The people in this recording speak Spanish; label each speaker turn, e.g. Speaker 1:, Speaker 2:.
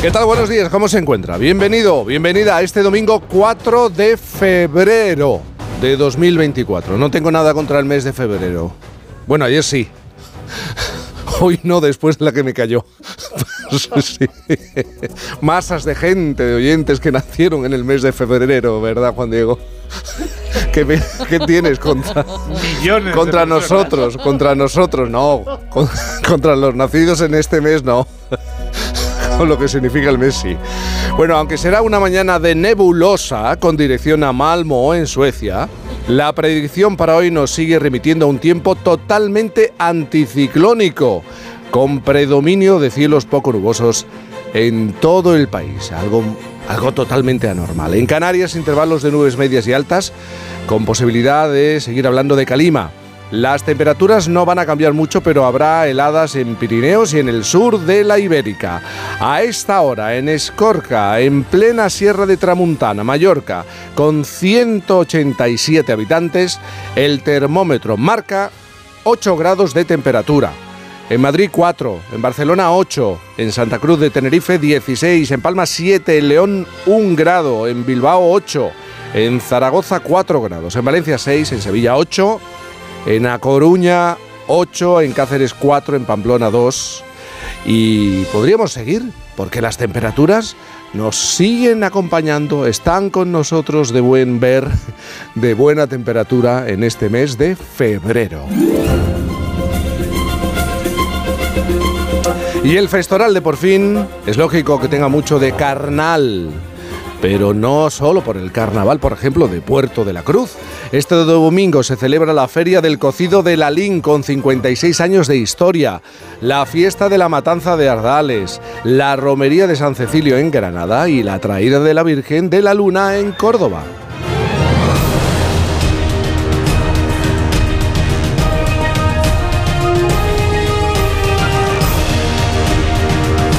Speaker 1: ¿Qué tal? Buenos días, ¿cómo se encuentra? Bienvenido, bienvenida a este domingo 4 de febrero de 2024. No tengo nada contra el mes de febrero. Bueno, ayer sí. Hoy no, después de la que me cayó. Sí. Masas de gente, de oyentes que nacieron en el mes de febrero, ¿verdad, Juan Diego? ¿Qué, me- qué tienes contra,
Speaker 2: Millones.
Speaker 1: contra nosotros? Contra nosotros, no. Con- contra los nacidos en este mes, no. Lo que significa el mes, sí. Bueno, aunque será una mañana de nebulosa con dirección a Malmo, en Suecia, la predicción para hoy nos sigue remitiendo a un tiempo totalmente anticiclónico, con predominio de cielos poco nubosos en todo el país. Algo, algo totalmente anormal. En Canarias, intervalos de nubes medias y altas, con posibilidad de seguir hablando de calima. Las temperaturas no van a cambiar mucho, pero habrá heladas en Pirineos y en el sur de la Ibérica. A esta hora, en Escorca, en plena Sierra de Tramuntana, Mallorca, con 187 habitantes, el termómetro marca 8 grados de temperatura. En Madrid 4, en Barcelona 8, en Santa Cruz de Tenerife 16, en Palma 7, en León 1 grado, en Bilbao 8, en Zaragoza 4 grados, en Valencia 6, en Sevilla 8, en A Coruña 8, en Cáceres 4, en Pamplona 2. Y podríamos seguir, porque las temperaturas nos siguen acompañando, están con nosotros de buen ver, de buena temperatura en este mes de febrero. Y el festoral de por fin es lógico que tenga mucho de carnal. Pero no solo por el carnaval, por ejemplo, de Puerto de la Cruz. Este domingo se celebra la Feria del Cocido de Lalín con 56 años de historia, la fiesta de la Matanza de Ardales, la Romería de San Cecilio en Granada y la Traída de la Virgen de la Luna en Córdoba.